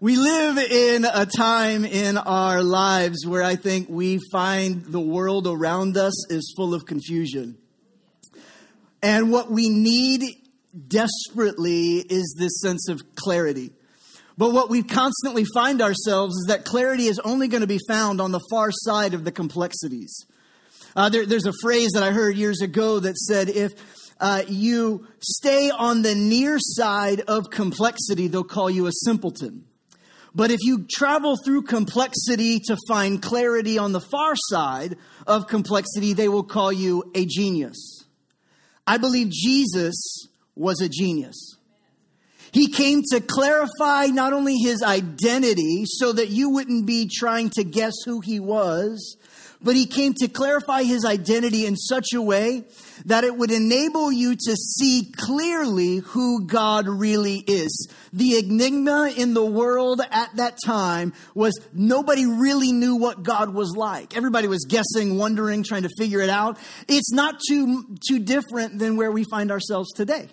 We live in a time in our lives where I think we find the world around us is full of confusion. And what we need desperately is this sense of clarity. But what we constantly find ourselves is that clarity is only going to be found on the far side of the complexities. Uh, there, there's a phrase that I heard years ago that said if uh, you stay on the near side of complexity, they'll call you a simpleton. But if you travel through complexity to find clarity on the far side of complexity, they will call you a genius. I believe Jesus was a genius. He came to clarify not only his identity so that you wouldn't be trying to guess who he was, but he came to clarify his identity in such a way that it would enable you to see clearly who God really is. The enigma in the world at that time was nobody really knew what God was like. Everybody was guessing, wondering, trying to figure it out. It's not too, too different than where we find ourselves today.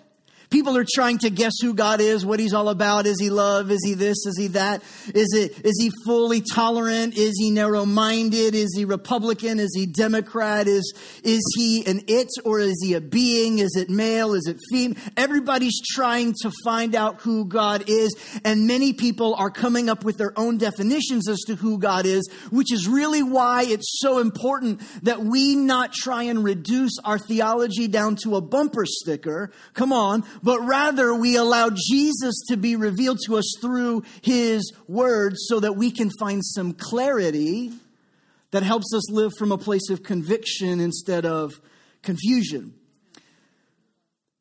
People are trying to guess who God is, what He's all about. Is He love? Is He this? Is He that? Is it? Is He fully tolerant? Is He narrow-minded? Is He Republican? Is He Democrat? Is is He an it or is He a being? Is it male? Is it female? Everybody's trying to find out who God is, and many people are coming up with their own definitions as to who God is, which is really why it's so important that we not try and reduce our theology down to a bumper sticker. Come on but rather we allow Jesus to be revealed to us through his word so that we can find some clarity that helps us live from a place of conviction instead of confusion.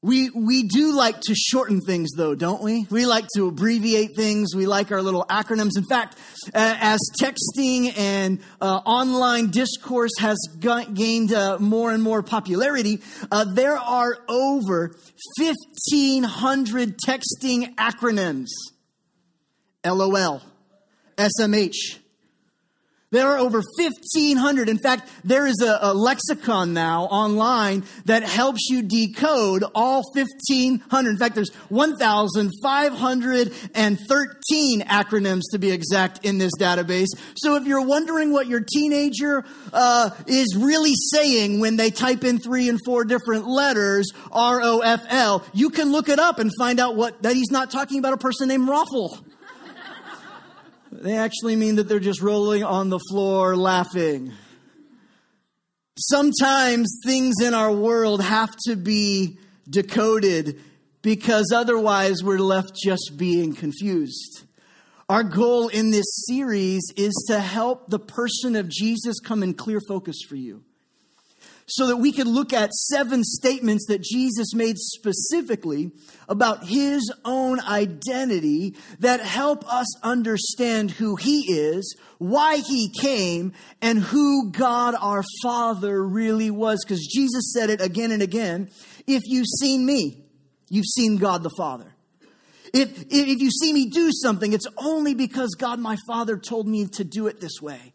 We, we do like to shorten things, though, don't we? We like to abbreviate things. We like our little acronyms. In fact, as texting and uh, online discourse has gained uh, more and more popularity, uh, there are over 1,500 texting acronyms LOL, SMH, there are over 1,500. In fact, there is a, a, lexicon now online that helps you decode all 1,500. In fact, there's 1,513 acronyms to be exact in this database. So if you're wondering what your teenager uh, is really saying when they type in three and four different letters, R O F L, you can look it up and find out what that he's not talking about a person named Ruffle. They actually mean that they're just rolling on the floor laughing. Sometimes things in our world have to be decoded because otherwise we're left just being confused. Our goal in this series is to help the person of Jesus come in clear focus for you so that we could look at seven statements that Jesus made specifically about his own identity that help us understand who he is, why he came, and who God our Father really was. Because Jesus said it again and again if you've seen me, you've seen God the Father. If, if you see me do something, it's only because God my Father told me to do it this way.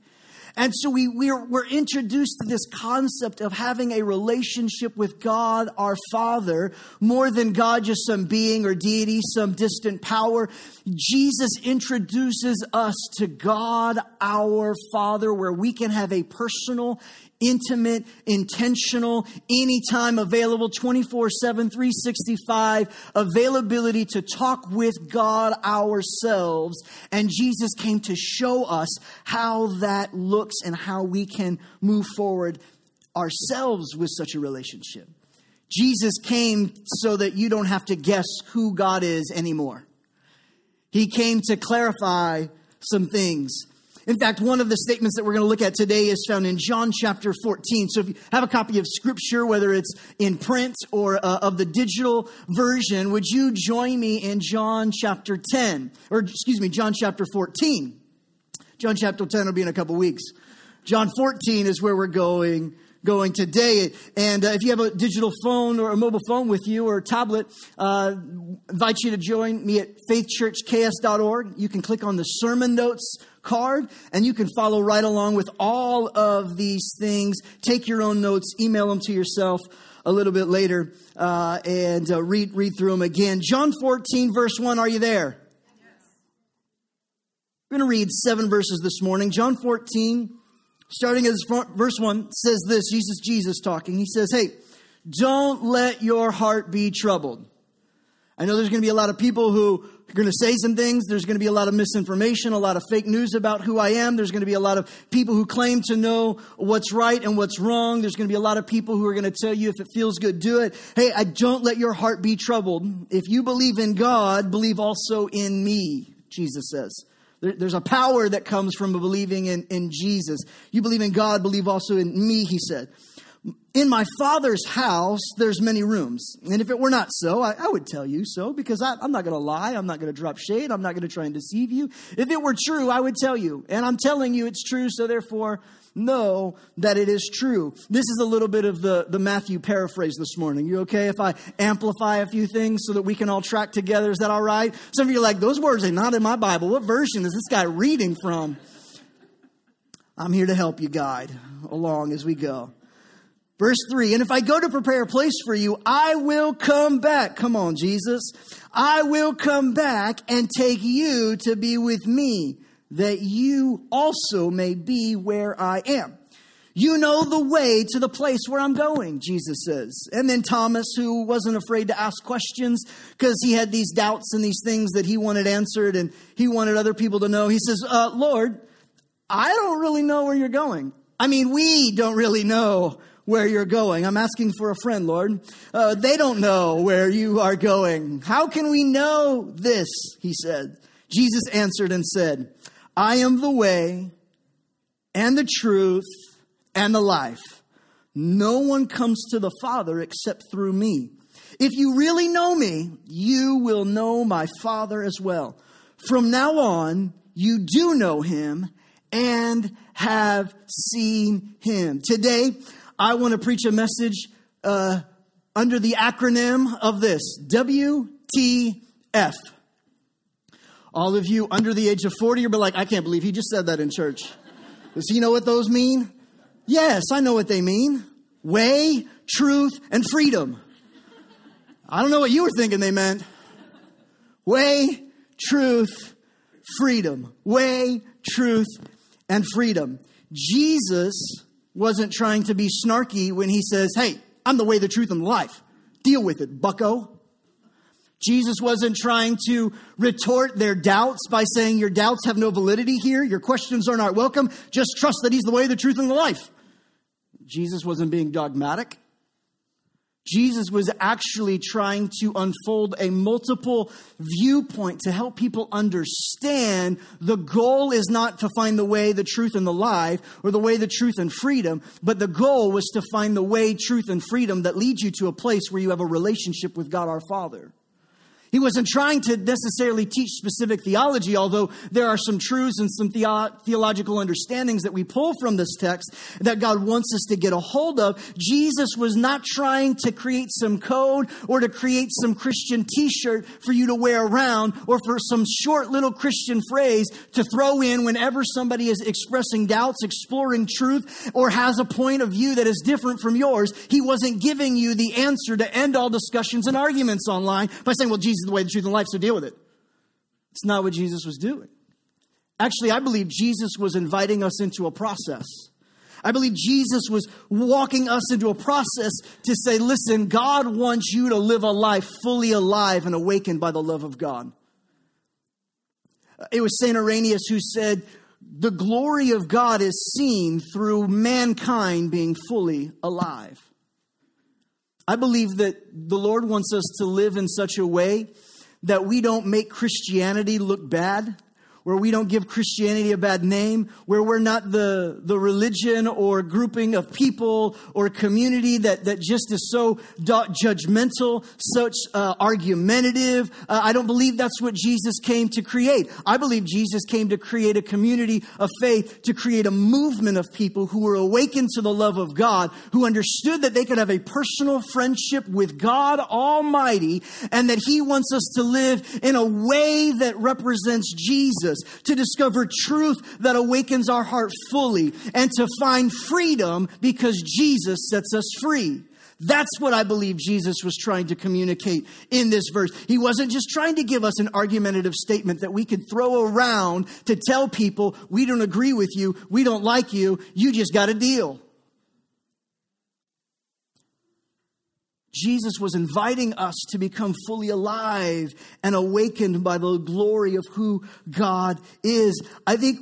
And so we, we're, we're introduced to this concept of having a relationship with God, our Father, more than God, just some being or deity, some distant power. Jesus introduces us to God, our Father, where we can have a personal, intimate, intentional, anytime available, 24 7, 365, availability to talk with God ourselves. And Jesus came to show us how that looks and how we can move forward ourselves with such a relationship. Jesus came so that you don't have to guess who God is anymore. He came to clarify some things in fact, one of the statements that we're going to look at today is found in John chapter 14. So if you have a copy of scripture, whether it's in print or uh, of the digital version, would you join me in John chapter 10? Or, excuse me, John chapter 14. John chapter 10 will be in a couple weeks. John 14 is where we're going going today. And uh, if you have a digital phone or a mobile phone with you or a tablet, uh, invite you to join me at faithchurchks.org. You can click on the sermon notes card and you can follow right along with all of these things. Take your own notes, email them to yourself a little bit later, uh, and uh, read, read through them again. John 14, verse 1, are you there? I'm going to read seven verses this morning. John 14, starting as verse 1, says this Jesus, Jesus talking. He says, Hey, don't let your heart be troubled. I know there's going to be a lot of people who are going to say some things. There's going to be a lot of misinformation, a lot of fake news about who I am. There's going to be a lot of people who claim to know what's right and what's wrong. There's going to be a lot of people who are going to tell you if it feels good, do it. Hey, I don't let your heart be troubled. If you believe in God, believe also in me, Jesus says. There's a power that comes from believing in, in Jesus. You believe in God, believe also in me, he said in my father's house, there's many rooms. And if it were not so, I, I would tell you so because I, I'm not going to lie. I'm not going to drop shade. I'm not going to try and deceive you. If it were true, I would tell you. And I'm telling you it's true, so therefore know that it is true. This is a little bit of the, the Matthew paraphrase this morning. You okay if I amplify a few things so that we can all track together? Is that all right? Some of you are like, those words are not in my Bible. What version is this guy reading from? I'm here to help you guide along as we go. Verse 3 And if I go to prepare a place for you, I will come back. Come on, Jesus. I will come back and take you to be with me, that you also may be where I am. You know the way to the place where I'm going, Jesus says. And then Thomas, who wasn't afraid to ask questions because he had these doubts and these things that he wanted answered and he wanted other people to know, he says, uh, Lord, I don't really know where you're going. I mean, we don't really know where you're going. I'm asking for a friend, Lord. Uh, they don't know where you are going. How can we know this? He said. Jesus answered and said, I am the way and the truth and the life. No one comes to the Father except through me. If you really know me, you will know my Father as well. From now on, you do know him and have seen him. Today, I want to preach a message uh, under the acronym of this WTF. All of you under the age of 40 are like, I can't believe he just said that in church. Does he know what those mean? Yes, I know what they mean way, truth, and freedom. I don't know what you were thinking they meant. Way, truth, freedom. Way, truth, and freedom. Jesus wasn't trying to be snarky when he says, Hey, I'm the way, the truth, and the life. Deal with it, bucko. Jesus wasn't trying to retort their doubts by saying, Your doubts have no validity here. Your questions are not welcome. Just trust that He's the way, the truth, and the life. Jesus wasn't being dogmatic. Jesus was actually trying to unfold a multiple viewpoint to help people understand the goal is not to find the way, the truth, and the life, or the way, the truth, and freedom, but the goal was to find the way, truth, and freedom that leads you to a place where you have a relationship with God our Father. He wasn't trying to necessarily teach specific theology, although there are some truths and some theo- theological understandings that we pull from this text that God wants us to get a hold of. Jesus was not trying to create some code or to create some Christian t shirt for you to wear around or for some short little Christian phrase to throw in whenever somebody is expressing doubts, exploring truth, or has a point of view that is different from yours. He wasn't giving you the answer to end all discussions and arguments online by saying, well, Jesus is the way, the truth, and life, so deal with it. It's not what Jesus was doing. Actually, I believe Jesus was inviting us into a process. I believe Jesus was walking us into a process to say, listen, God wants you to live a life fully alive and awakened by the love of God. It was St. Irenaeus who said, the glory of God is seen through mankind being fully alive. I believe that the Lord wants us to live in such a way that we don't make Christianity look bad where we don't give Christianity a bad name, where we're not the, the religion or grouping of people or community that, that just is so judgmental, such uh, argumentative. Uh, I don't believe that's what Jesus came to create. I believe Jesus came to create a community of faith, to create a movement of people who were awakened to the love of God, who understood that they could have a personal friendship with God Almighty, and that He wants us to live in a way that represents Jesus Jesus, to discover truth that awakens our heart fully, and to find freedom because Jesus sets us free. That's what I believe Jesus was trying to communicate in this verse. He wasn't just trying to give us an argumentative statement that we could throw around to tell people, we don't agree with you, we don't like you, you just got a deal. Jesus was inviting us to become fully alive and awakened by the glory of who God is. I think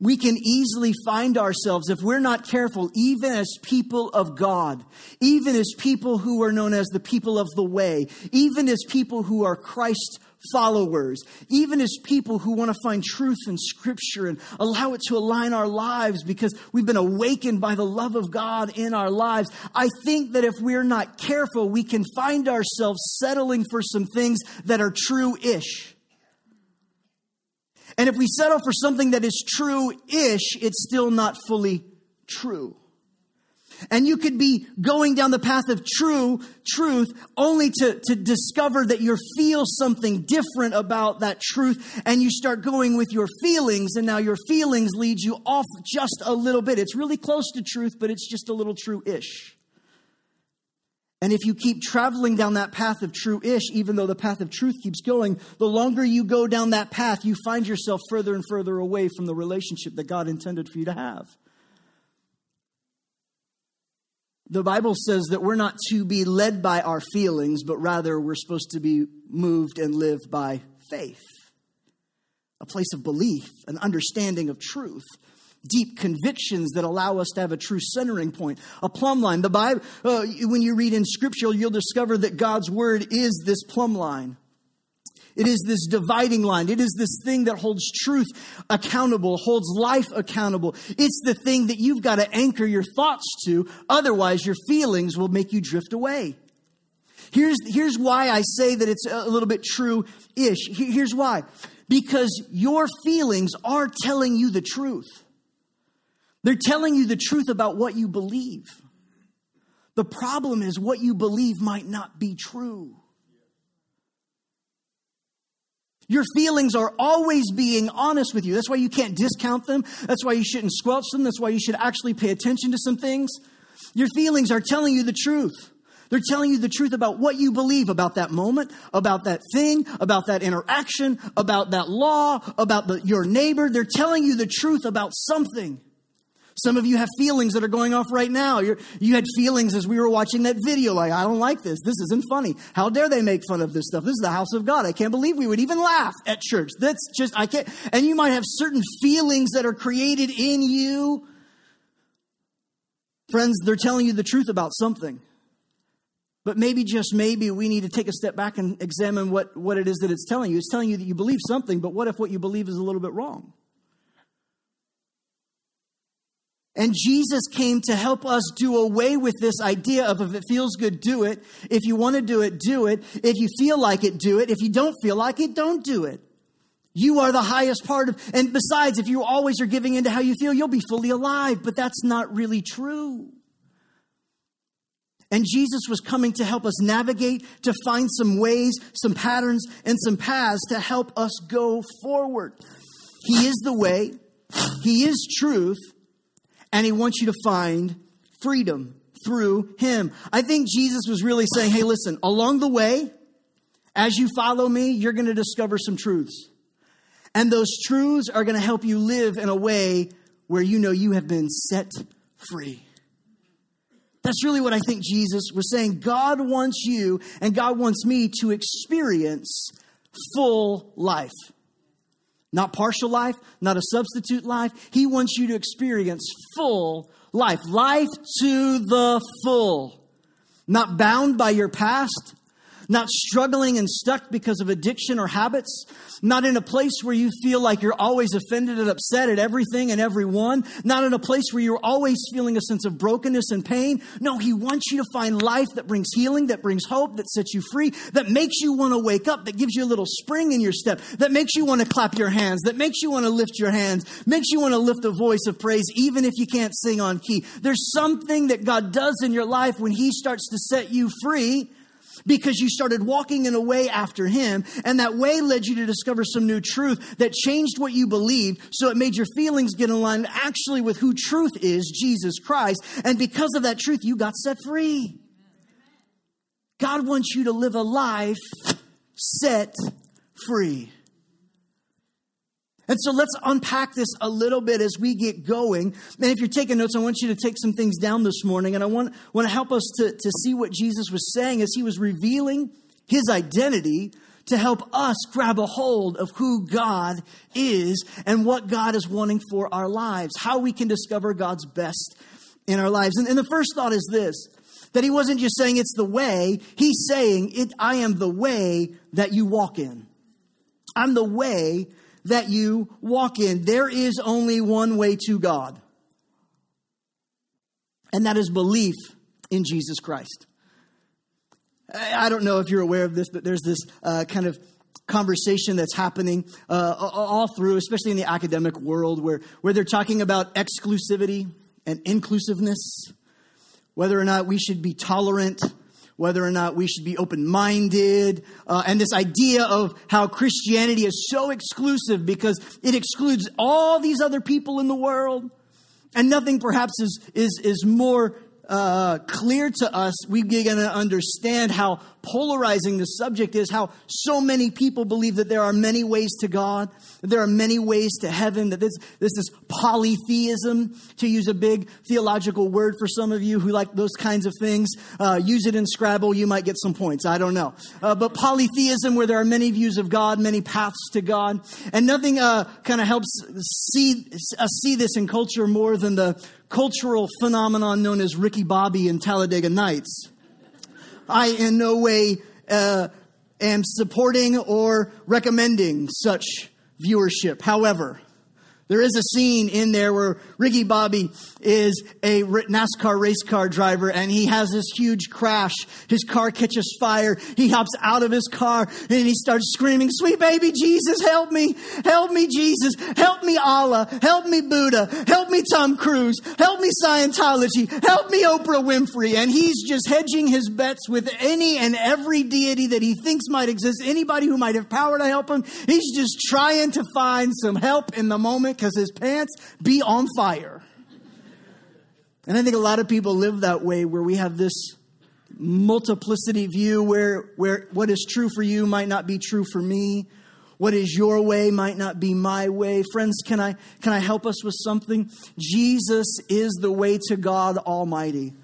we can easily find ourselves, if we're not careful, even as people of God, even as people who are known as the people of the way, even as people who are Christ followers, even as people who want to find truth in Scripture and allow it to align our lives because we've been awakened by the love of God in our lives. I think that if we're not careful, we can find ourselves settling for some things that are true ish. And if we settle for something that is true ish, it's still not fully true. And you could be going down the path of true truth only to, to discover that you feel something different about that truth. And you start going with your feelings, and now your feelings lead you off just a little bit. It's really close to truth, but it's just a little true ish. And if you keep traveling down that path of true ish, even though the path of truth keeps going, the longer you go down that path, you find yourself further and further away from the relationship that God intended for you to have. The Bible says that we're not to be led by our feelings, but rather we're supposed to be moved and live by faith. A place of belief, an understanding of truth deep convictions that allow us to have a true centering point, a plumb line. The Bible, uh, when you read in Scripture, you'll discover that God's Word is this plumb line. It is this dividing line. It is this thing that holds truth accountable, holds life accountable. It's the thing that you've got to anchor your thoughts to. Otherwise, your feelings will make you drift away. Here's, here's why I say that it's a little bit true ish. Here's why. Because your feelings are telling you the truth. They're telling you the truth about what you believe. The problem is what you believe might not be true. Your feelings are always being honest with you. That's why you can't discount them. That's why you shouldn't squelch them. That's why you should actually pay attention to some things. Your feelings are telling you the truth. They're telling you the truth about what you believe about that moment, about that thing, about that interaction, about that law, about the, your neighbor. They're telling you the truth about something. Some of you have feelings that are going off right now. You're, you had feelings as we were watching that video, like, I don't like this. This isn't funny. How dare they make fun of this stuff? This is the house of God. I can't believe we would even laugh at church. That's just, I can't. And you might have certain feelings that are created in you. Friends, they're telling you the truth about something. But maybe, just maybe, we need to take a step back and examine what, what it is that it's telling you. It's telling you that you believe something, but what if what you believe is a little bit wrong? And Jesus came to help us do away with this idea of if it feels good, do it. If you want to do it, do it. If you feel like it, do it. If you don't feel like it, don't do it. You are the highest part of, and besides, if you always are giving into how you feel, you'll be fully alive, but that's not really true. And Jesus was coming to help us navigate, to find some ways, some patterns, and some paths to help us go forward. He is the way, He is truth, and he wants you to find freedom through him. I think Jesus was really saying, hey, listen, along the way, as you follow me, you're going to discover some truths. And those truths are going to help you live in a way where you know you have been set free. That's really what I think Jesus was saying. God wants you and God wants me to experience full life. Not partial life, not a substitute life. He wants you to experience full life, life to the full. Not bound by your past, not struggling and stuck because of addiction or habits, not in a place where you feel like you're always offended and upset at everything and everyone, not in a place where you're always feeling a sense of brokenness and pain. No, He wants you to find life that brings healing, that brings hope, that sets you free, that makes you want to wake up, that gives you a little spring in your step, that makes you want to clap your hands, that makes you want to lift your hands, makes you want to lift a voice of praise, even if you can't sing on key. There's something that God does in your life when He starts to set you free because you started walking in a way after him, and that way led you to discover some new truth that changed what you believed, so it made your feelings get aligned actually with who truth is, Jesus Christ. And because of that truth, you got set free. God wants you to live a life set free. And so let's unpack this a little bit as we get going. And if you're taking notes, I want you to take some things down this morning. And I want, want to help us to, to see what Jesus was saying as he was revealing his identity to help us grab a hold of who God is and what God is wanting for our lives, how we can discover God's best in our lives. And, and the first thought is this that he wasn't just saying it's the way, he's saying, it, I am the way that you walk in. I'm the way that you walk in. There is only one way to God, and that is belief in Jesus Christ. I don't know if you're aware of this, but there's this uh, kind of conversation that's happening uh, all through, especially in the academic world, where, where they're talking about exclusivity and inclusiveness, whether or not we should be tolerant whether or not we should be open minded, uh, and this idea of how Christianity is so exclusive because it excludes all these other people in the world. And nothing perhaps is, is, is more uh, clear to us, we begin to understand how polarizing the subject is, how so many people believe that there are many ways to God, that there are many ways to heaven, that this, this is polytheism, to use a big theological word for some of you who like those kinds of things. Uh, use it in Scrabble, you might get some points. I don't know. Uh, but polytheism, where there are many views of God, many paths to God, and nothing uh, kind of helps see us see this in culture more than the cultural phenomenon known as Ricky Bobby and Talladega Nights. I in no way uh, am supporting or recommending such viewership. However, there is a scene in there where Ricky Bobby is a NASCAR race car driver and he has this huge crash. His car catches fire. He hops out of his car and he starts screaming, Sweet baby Jesus, help me. Help me, Jesus. Help me, Allah. Help me, Buddha. Help me, Tom Cruise. Help me, Scientology. Help me, Oprah Winfrey. And he's just hedging his bets with any and every deity that he thinks might exist, anybody who might have power to help him. He's just trying to find some help in the moment because his pants be on fire. And I think a lot of people live that way where we have this multiplicity view where, where what is true for you might not be true for me. What is your way might not be my way. Friends, can I, can I help us with something? Jesus is the way to God Almighty.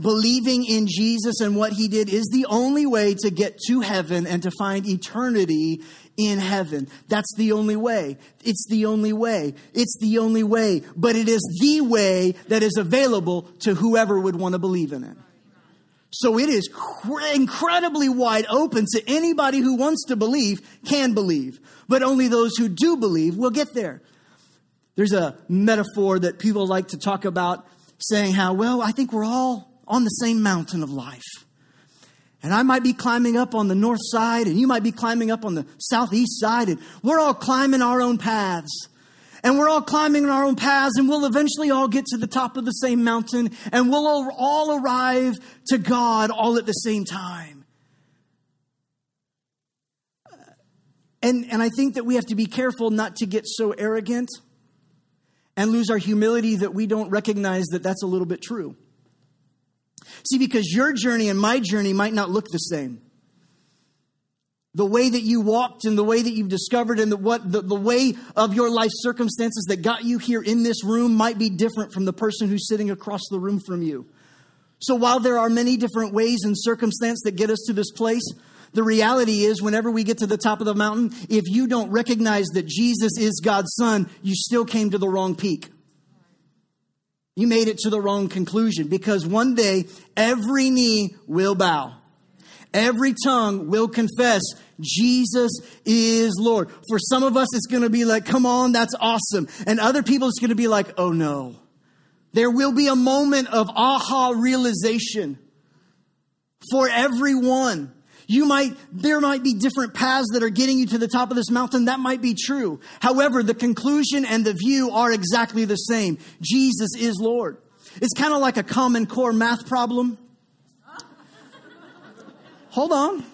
Believing in Jesus and what he did is the only way to get to heaven and to find eternity in heaven. That's the only way. It's the only way. It's the only way. But it is the way that is available to whoever would want to believe in it. So it is incredibly wide open to anybody who wants to believe can believe. But only those who do believe will get there. There's a metaphor that people like to talk about saying how, well, I think we're all on the same mountain of life. And I might be climbing up on the north side, and you might be climbing up on the southeast side, and we're all climbing our own paths. And we're all climbing our own paths, and we'll eventually all get to the top of the same mountain, and we'll all arrive to God all at the same time. Uh, and, and I think that we have to be careful not to get so arrogant and lose our humility that we don't recognize that that's a little bit true. See, because your journey and my journey might not look the same. The way that you walked and the way that you've discovered and the, what, the, the way of your life circumstances that got you here in this room might be different from the person who's sitting across the room from you. So while there are many different ways and circumstances that get us to this place, the reality is, whenever we get to the top of the mountain, if you don't recognize that Jesus is God's Son, you still came to the wrong peak you made it to the wrong conclusion because one day every knee will bow. Every tongue will confess Jesus is Lord. For some of us, it's going to be like, come on, that's awesome. And other people, it's going to be like, oh no. There will be a moment of aha realization for everyone. You might, there might be different paths that are getting you to the top of this mountain. That might be true. However, the conclusion and the view are exactly the same. Jesus is Lord. It's kind of like a common core math problem. Hold on.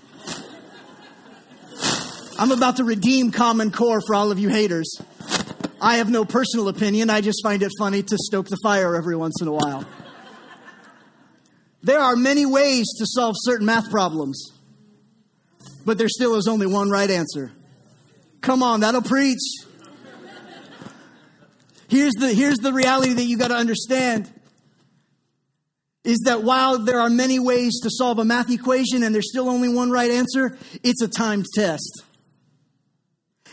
I'm about to redeem common core for all of you haters. I have no personal opinion. I just find it funny to stoke the fire every once in a while. There are many ways to solve certain math problems, but there still is only one right answer. Come on, that'll preach. Here's the, here's the reality that you got to understand is that while there are many ways to solve a math equation and there's still only one right answer, it's a timed test.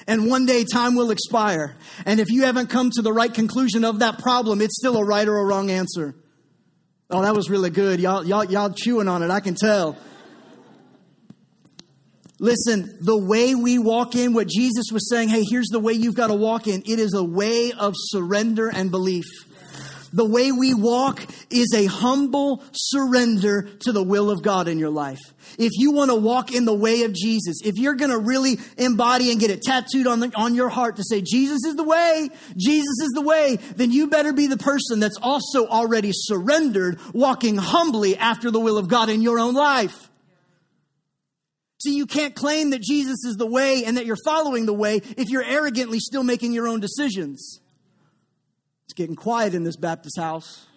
And one day time will expire. And if you haven't come to the right conclusion of that problem, it's still a right or a wrong answer. Oh, that was really good. Y'all, y'all, y'all chewing on it. I can tell. Listen, the way we walk in, what Jesus was saying, hey, here's the way you've got to walk in. It is a way of surrender and belief. The way we walk is a humble surrender to the will of God in your life. If you want to walk in the way of Jesus, if you're going to really embody and get it tattooed on, the, on your heart to say, Jesus is the way, Jesus is the way, then you better be the person that's also already surrendered, walking humbly after the will of God in your own life. See, you can't claim that Jesus is the way and that you're following the way if you're arrogantly still making your own decisions. It's getting quiet in this Baptist house.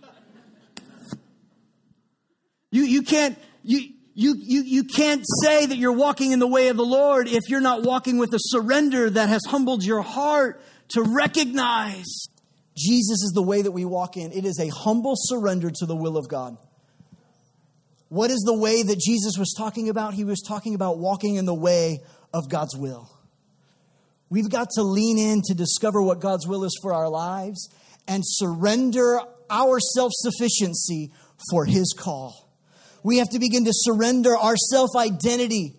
You, you can't, you, you, you, you can't say that you're walking in the way of the Lord if you're not walking with a surrender that has humbled your heart to recognize Jesus is the way that we walk in. It is a humble surrender to the will of God. What is the way that Jesus was talking about? He was talking about walking in the way of God's will. We've got to lean in to discover what God's will is for our lives and surrender our self sufficiency for His call. We have to begin to surrender our self identity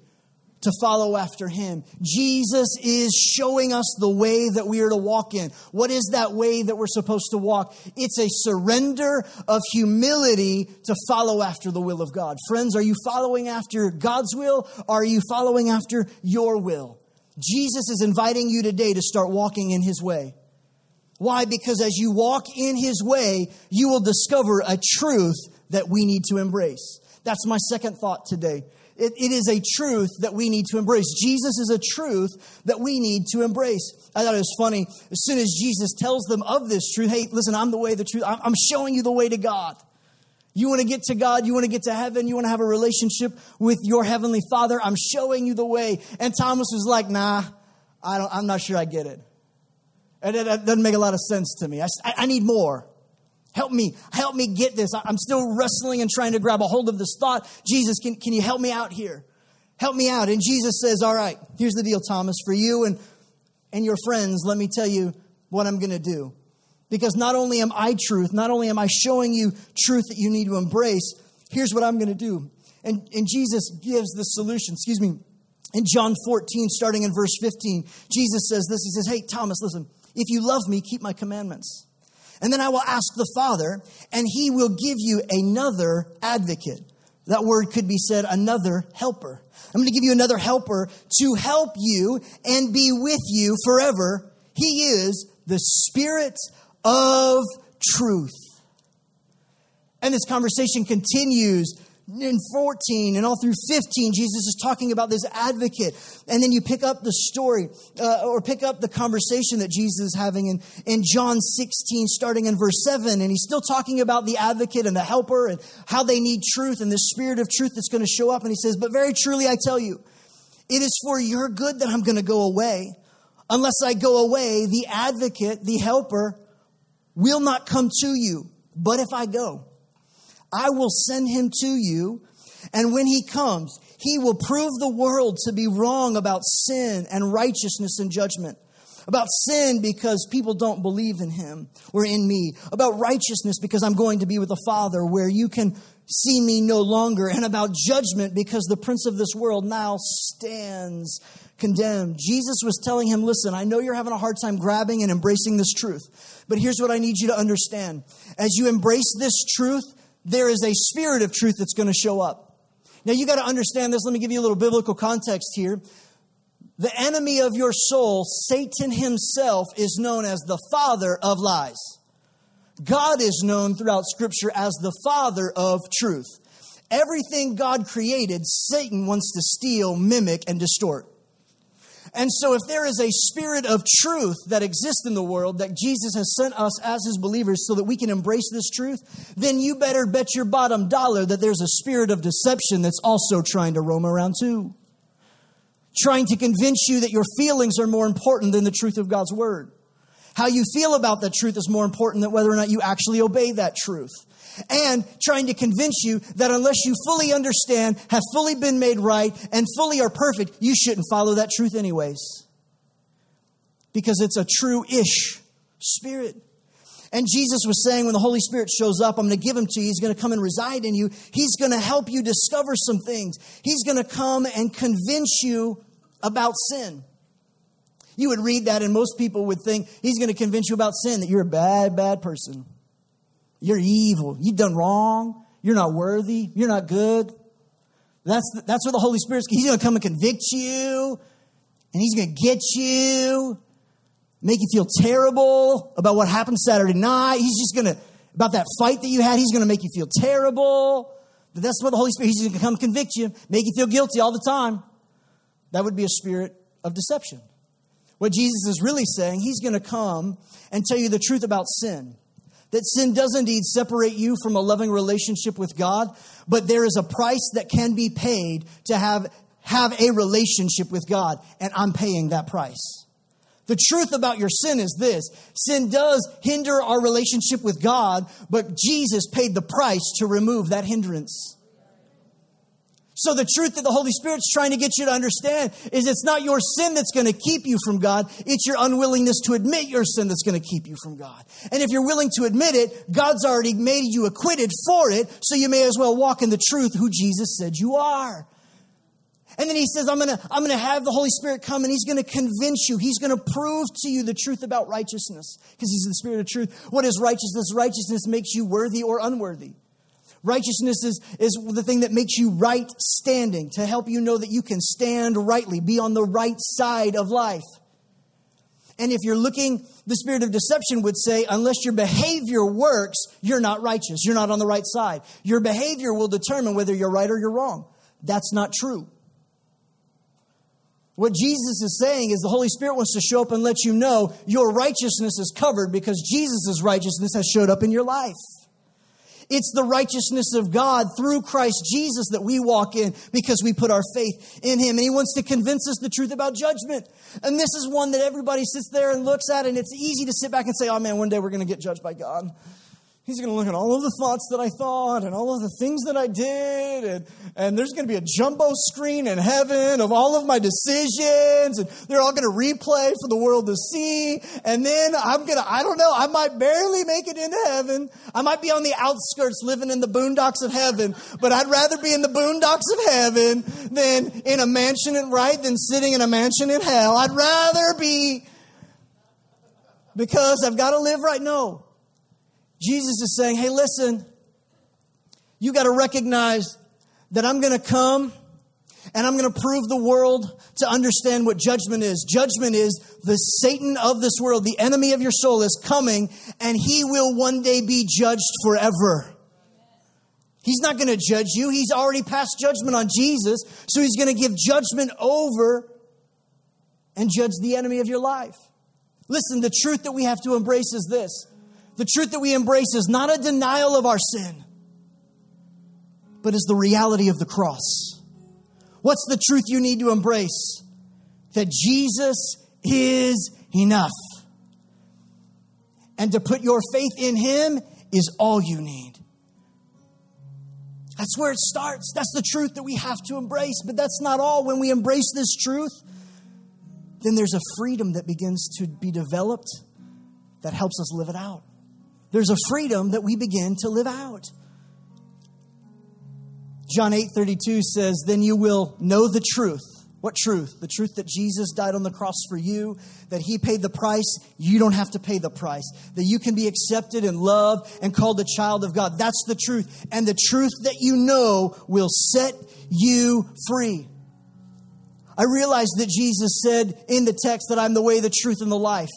to follow after him. Jesus is showing us the way that we are to walk in. What is that way that we're supposed to walk? It's a surrender of humility to follow after the will of God. Friends, are you following after God's will? Are you following after your will? Jesus is inviting you today to start walking in his way. Why? Because as you walk in His way, you will discover a truth that we need to embrace. That's my second thought today. It, it is a truth that we need to embrace. Jesus is a truth that we need to embrace. I thought it was funny. As soon as Jesus tells them of this truth, hey, listen, I'm the way, the truth. I'm, showing you the way to God. You want to get to God, you want to get to heaven, you want to have a relationship with your heavenly Father. I'm showing you the way. And Thomas was like, nah, I don't, I'm not sure I get it. And that doesn't make a lot of sense to me. I, I need more. Help me, help me get this. I'm still wrestling and trying to grab a hold of this thought. Jesus, can, can you help me out here? Help me out. And Jesus says, All right, here's the deal, Thomas. For you and, and your friends, let me tell you what I'm going to do. Because not only am I truth, not only am I showing you truth that you need to embrace, here's what I'm going to do. And, and Jesus gives the solution, excuse me, in John 14, starting in verse 15. Jesus says this He says, Hey, Thomas, listen, if you love me, keep my commandments. And then I will ask the Father, and he will give you another advocate. That word could be said another helper. I'm going to give you another helper to help you and be with you forever. He is the Spirit of truth. And this conversation continues in 14 and all through 15, Jesus is talking about this advocate. And then you pick up the story uh, or pick up the conversation that Jesus is having in, in John 16, starting in verse 7. And he's still talking about the advocate and the helper and how they need truth and the spirit of truth that's going to show up. And he says, But very truly, I tell you, it is for your good that I'm going to go away. Unless I go away, the advocate, the helper, will not come to you. But if I go, I will send him to you. And when he comes, he will prove the world to be wrong about sin and righteousness and judgment. About sin because people don't believe in him or in me. About righteousness because I'm going to be with the Father where you can see me no longer. And about judgment because the prince of this world now stands condemned. Jesus was telling him, Listen, I know you're having a hard time grabbing and embracing this truth, but here's what I need you to understand. As you embrace this truth, there is a spirit of truth that's going to show up. Now, you got to understand this. Let me give you a little biblical context here. The enemy of your soul, Satan himself, is known as the father of lies. God is known throughout Scripture as the father of truth. Everything God created, Satan wants to steal, mimic, and distort. And so, if there is a spirit of truth that exists in the world that Jesus has sent us as his believers so that we can embrace this truth, then you better bet your bottom dollar that there's a spirit of deception that's also trying to roam around too. Trying to convince you that your feelings are more important than the truth of God's word. How you feel about that truth is more important than whether or not you actually obey that truth and trying to convince you that unless you fully understand, have fully been made right, and fully are perfect, you shouldn't follow that truth anyways. Because it's a true ish spirit. And Jesus was saying, when the Holy Spirit shows up, I'm going to give him to you. He's going to come and reside in you. He's going to help you discover some things. He's going to come and convince you about sin. You would read that, and most people would think he's going to convince you about sin, that you're a bad, bad person. You're evil. You've done wrong. You're not worthy. You're not good. That's, that's where the Holy Spirit's, He's going to come and convict you, and He's going to get you, make you feel terrible about what happened Saturday night. He's just going to, about that fight that you had, He's going to make you feel terrible. But that's what the Holy Spirit, He's going to come convict you, make you feel guilty all the time. That would be a spirit of deception. What Jesus is really saying, He's going to come and tell you the truth about sin that sin does indeed separate you from a loving relationship with God, but there is a price that can be paid to have, have a relationship with God, and I'm paying that price. The truth about your sin is this sin does hinder our relationship with God, but Jesus paid the price to remove that hindrance. So, the truth that the Holy Spirit's trying to get you to understand is it's not your sin that's going to keep you from God, it's your unwillingness to admit your sin that's going to keep you from God. And if you're willing to admit it, God's already made you acquitted for it, so you may as well walk in the truth who Jesus said you are. And then he says, I'm going to I'm to have the Holy Spirit come and he's going to convince you. He's going to prove to you the truth about righteousness because he's the Spirit of truth. What is righteousness? Righteousness makes you worthy or unworthy. Righteousness is, is the thing that makes you right standing, to help you know that you can stand rightly, be on the right side of life. And if you're looking, the spirit of deception would say, unless your behavior works, you're not righteous. You're not on the right side. Your behavior will determine whether you're right or you're wrong. That's not true. What Jesus is saying is the Holy Spirit wants to show up and let you know your righteousness is covered because Jesus' righteousness has showed up in your life. It's the righteousness of God through Christ Jesus that we walk in because we put our faith in Him. And He wants to convince us the truth about judgment. And this is one that everybody sits there and looks at, and it's easy to sit back and say, oh man, one day we're going to get judged by God. He's going to look at all of the thoughts that I thought and all of the things that I did. And, and there's going to be a jumbo screen in heaven of all of my decisions. And they're all going to replay for the world to see. And then I'm going to, I don't know, I might barely make it into heaven. I might be on the outskirts living in the boondocks of heaven. But I'd rather be in the boondocks of heaven than in a mansion in right than sitting in a mansion in hell. I'd rather be because I've got to live right. No. Jesus is saying, hey, listen, you got to recognize that I'm going to come and I'm going to prove the world to understand what judgment is. Judgment is the Satan of this world, the enemy of your soul is coming and he will one day be judged forever. He's not going to judge you. He's already passed judgment on Jesus. So he's going to give judgment over and judge the enemy of your life. Listen, the truth that we have to embrace is this the truth that we embrace is not a denial of our sin, but is the reality of the cross. What's the truth you need to embrace? That Jesus is enough. And to put your faith in Him is all you need. That's where it starts. That's the truth that we have to embrace. But that's not all. When we embrace this truth, then there's a freedom that begins to be developed that helps us live it out there's a freedom that we begin to live out. John 8 32 says, Then you will know the truth. What truth? The truth that Jesus died on the cross for you, that He paid the price. You don't have to pay the price. That you can be accepted and loved and called a child of God. That's the truth. And the truth that you know will set you free. I realize that Jesus said in the text that I'm the way, the truth, and the life.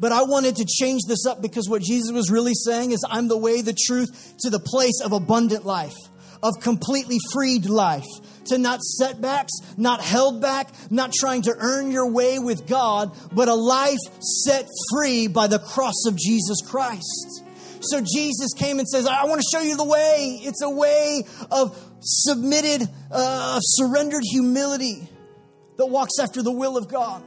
But I wanted to change this up because what Jesus was really saying is, I'm the way, the truth to the place of abundant life, of completely freed life, to not setbacks, not held back, not trying to earn your way with God, but a life set free by the cross of Jesus Christ. So Jesus came and says, I want to show you the way. It's a way of submitted, uh, surrendered humility that walks after the will of God,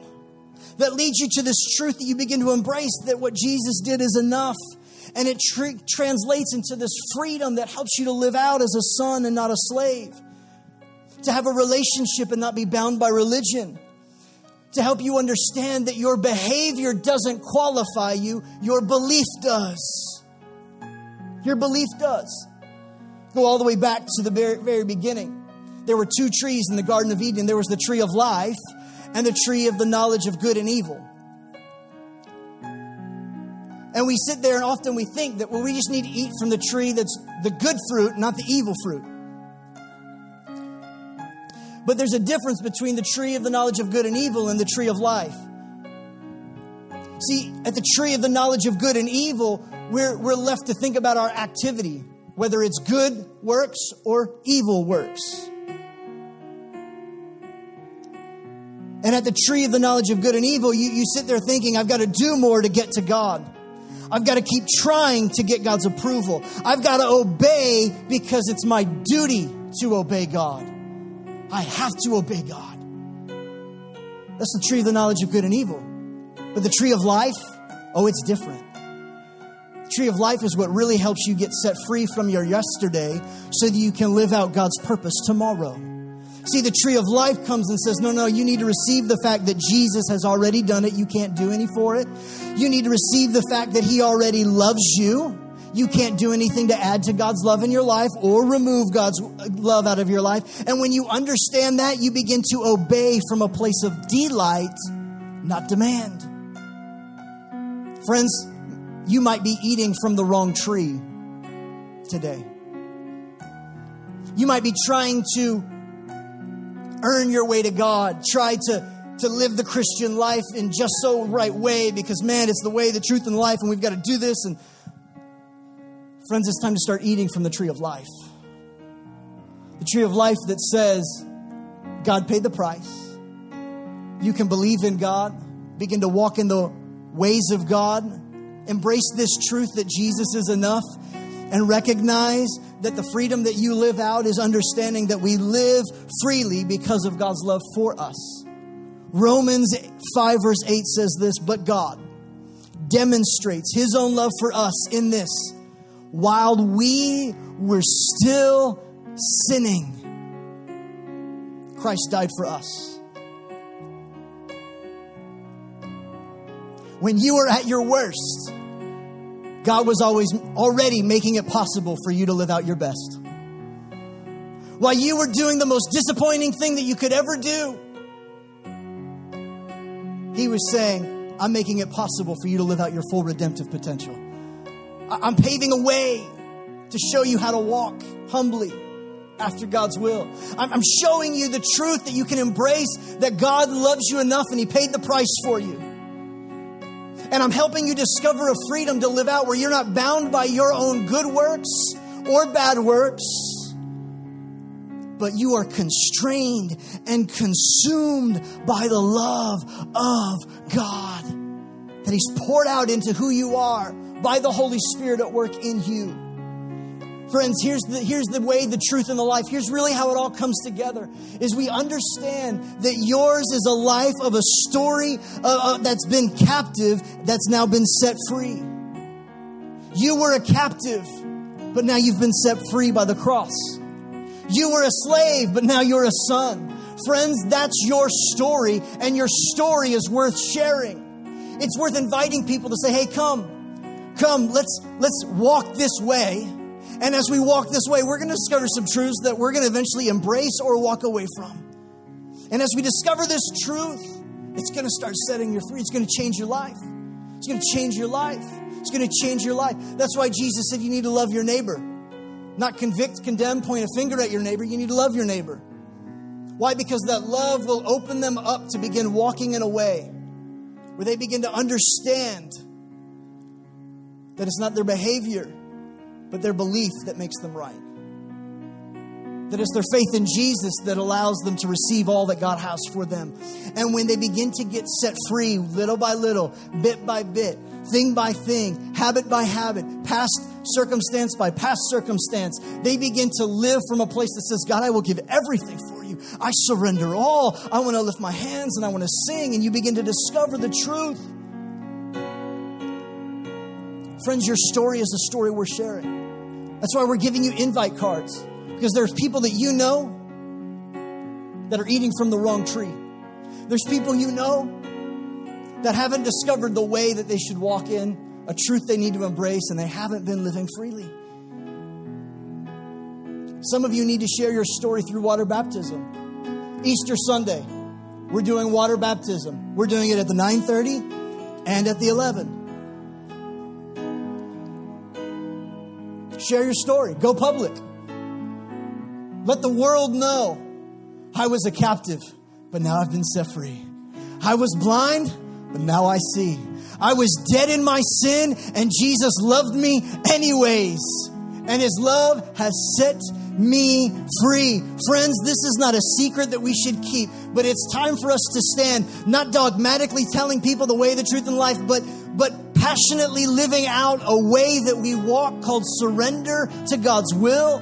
that leads you to this truth that you begin to embrace that what Jesus did is enough. And it tr- translates into this freedom that helps you to live out as a son and not a slave, to have a relationship and not be bound by religion, to help you understand that your behavior doesn't qualify you, your belief does. Your belief does. Go all the way back to the very, very beginning. There were two trees in the Garden of Eden there was the tree of life and the tree of the knowledge of good and evil. And we sit there and often we think that, well, we just need to eat from the tree that's the good fruit, not the evil fruit. But there's a difference between the tree of the knowledge of good and evil and the tree of life. See, at the tree of the knowledge of good and evil, we're, we're left to think about our activity, whether it's good works or evil works. And at the tree of the knowledge of good and evil, you, you sit there thinking, I've got to do more to get to God. I've got to keep trying to get God's approval. I've got to obey because it's my duty to obey God. I have to obey God. That's the tree of the knowledge of good and evil. But the tree of life, oh, it's different. The tree of life is what really helps you get set free from your yesterday so that you can live out God's purpose tomorrow. See, the tree of life comes and says, No, no, you need to receive the fact that Jesus has already done it. You can't do any for it. You need to receive the fact that He already loves you. You can't do anything to add to God's love in your life or remove God's uh, love out of your life. And when you understand that, you begin to obey from a place of delight, not demand. Friends, you might be eating from the wrong tree today. You might be trying to earn your way to God, try to, to live the Christian life in just so right way because, man, it's the way, the truth, and life, and we've got to do this. And friends, it's time to start eating from the tree of life. The tree of life that says, God paid the price. You can believe in God, begin to walk in the ways of God, embrace this truth that Jesus is enough, and recognize that the freedom that you live out is understanding that we live freely because of God's love for us. Romans 5, verse 8 says this, but God demonstrates his own love for us in this while we were still sinning, Christ died for us. When you were at your worst, God was always already making it possible for you to live out your best. While you were doing the most disappointing thing that you could ever do, He was saying, I'm making it possible for you to live out your full redemptive potential. I'm paving a way to show you how to walk humbly after God's will. I'm showing you the truth that you can embrace that God loves you enough and He paid the price for you. And I'm helping you discover a freedom to live out where you're not bound by your own good works or bad works, but you are constrained and consumed by the love of God that He's poured out into who you are by the Holy Spirit at work in you. Friends, here's the, here's the way, the truth, and the life. Here's really how it all comes together is we understand that yours is a life of a story uh, uh, that's been captive, that's now been set free. You were a captive, but now you've been set free by the cross. You were a slave, but now you're a son. Friends, that's your story, and your story is worth sharing. It's worth inviting people to say, hey, come, come, let's, let's walk this way and as we walk this way, we're going to discover some truths that we're going to eventually embrace or walk away from. And as we discover this truth, it's going to start setting you free. It's going to change your life. It's going to change your life. It's going to change your life. That's why Jesus said you need to love your neighbor. Not convict, condemn, point a finger at your neighbor. You need to love your neighbor. Why? Because that love will open them up to begin walking in a way where they begin to understand that it's not their behavior, but their belief that makes them right. That it's their faith in Jesus that allows them to receive all that God has for them. And when they begin to get set free little by little, bit by bit, thing by thing, habit by habit, past circumstance by past circumstance, they begin to live from a place that says, God, I will give everything for you. I surrender all. I want to lift my hands and I want to sing. And you begin to discover the truth. Friends, your story is a story we're sharing. That's why we're giving you invite cards because there's people that you know that are eating from the wrong tree. There's people you know that haven't discovered the way that they should walk in, a truth they need to embrace, and they haven't been living freely. Some of you need to share your story through water baptism. Easter Sunday, we're doing water baptism. We're doing it at the 9:30 and at the 11. Share your story. Go public. Let the world know I was a captive, but now I've been set free. I was blind, but now I see. I was dead in my sin, and Jesus loved me anyways. And his love has set me free. Friends, this is not a secret that we should keep, but it's time for us to stand, not dogmatically telling people the way, the truth, and life, but, but passionately living out a way that we walk called surrender to God's will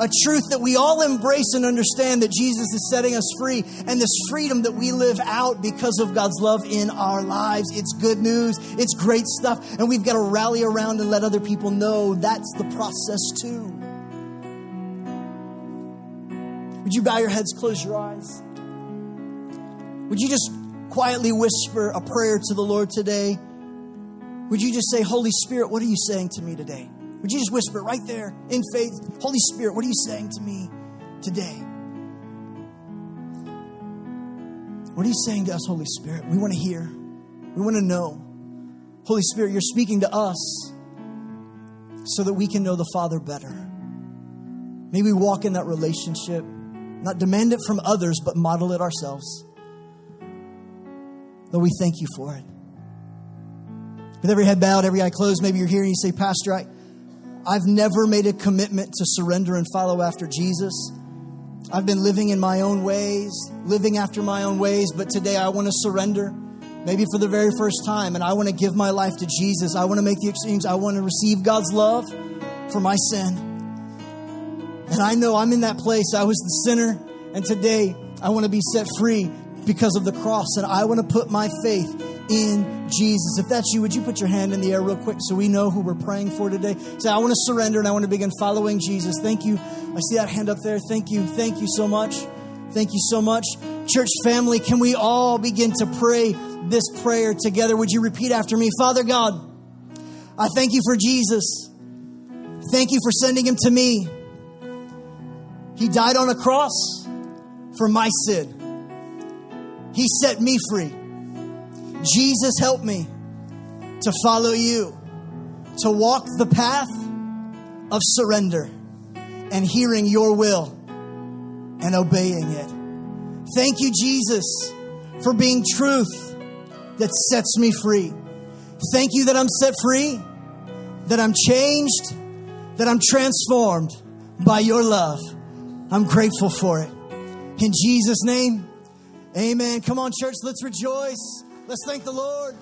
a truth that we all embrace and understand that Jesus is setting us free, and this freedom that we live out because of God's love in our lives. It's good news, it's great stuff, and we've got to rally around and let other people know that's the process too. Would you bow your heads, close your eyes? Would you just quietly whisper a prayer to the Lord today? Would you just say, Holy Spirit, what are you saying to me today? Would you just whisper right there in faith? Holy Spirit, what are you saying to me today? What are you saying to us, Holy Spirit? We want to hear. We want to know. Holy Spirit, you're speaking to us so that we can know the Father better. May we walk in that relationship, not demand it from others, but model it ourselves. Lord, we thank you for it. With every head bowed, every eye closed, maybe you're here and you say, Pastor, I, I've never made a commitment to surrender and follow after Jesus. I've been living in my own ways, living after my own ways, but today I want to surrender, maybe for the very first time, and I want to give my life to Jesus. I want to make the exchange. I want to receive God's love for my sin. And I know I'm in that place. I was the sinner, and today I want to be set free because of the cross, and I want to put my faith in Jesus. If that's you, would you put your hand in the air real quick so we know who we're praying for today? Say, I want to surrender and I want to begin following Jesus. Thank you. I see that hand up there. Thank you. Thank you so much. Thank you so much. Church family, can we all begin to pray this prayer together? Would you repeat after me? Father God, I thank you for Jesus. Thank you for sending him to me. He died on a cross for my sin. He set me free. Jesus, help me to follow you, to walk the path of surrender and hearing your will and obeying it. Thank you, Jesus, for being truth that sets me free. Thank you that I'm set free, that I'm changed, that I'm transformed by your love. I'm grateful for it. In Jesus' name, amen. Come on, church, let's rejoice. Let's thank the Lord.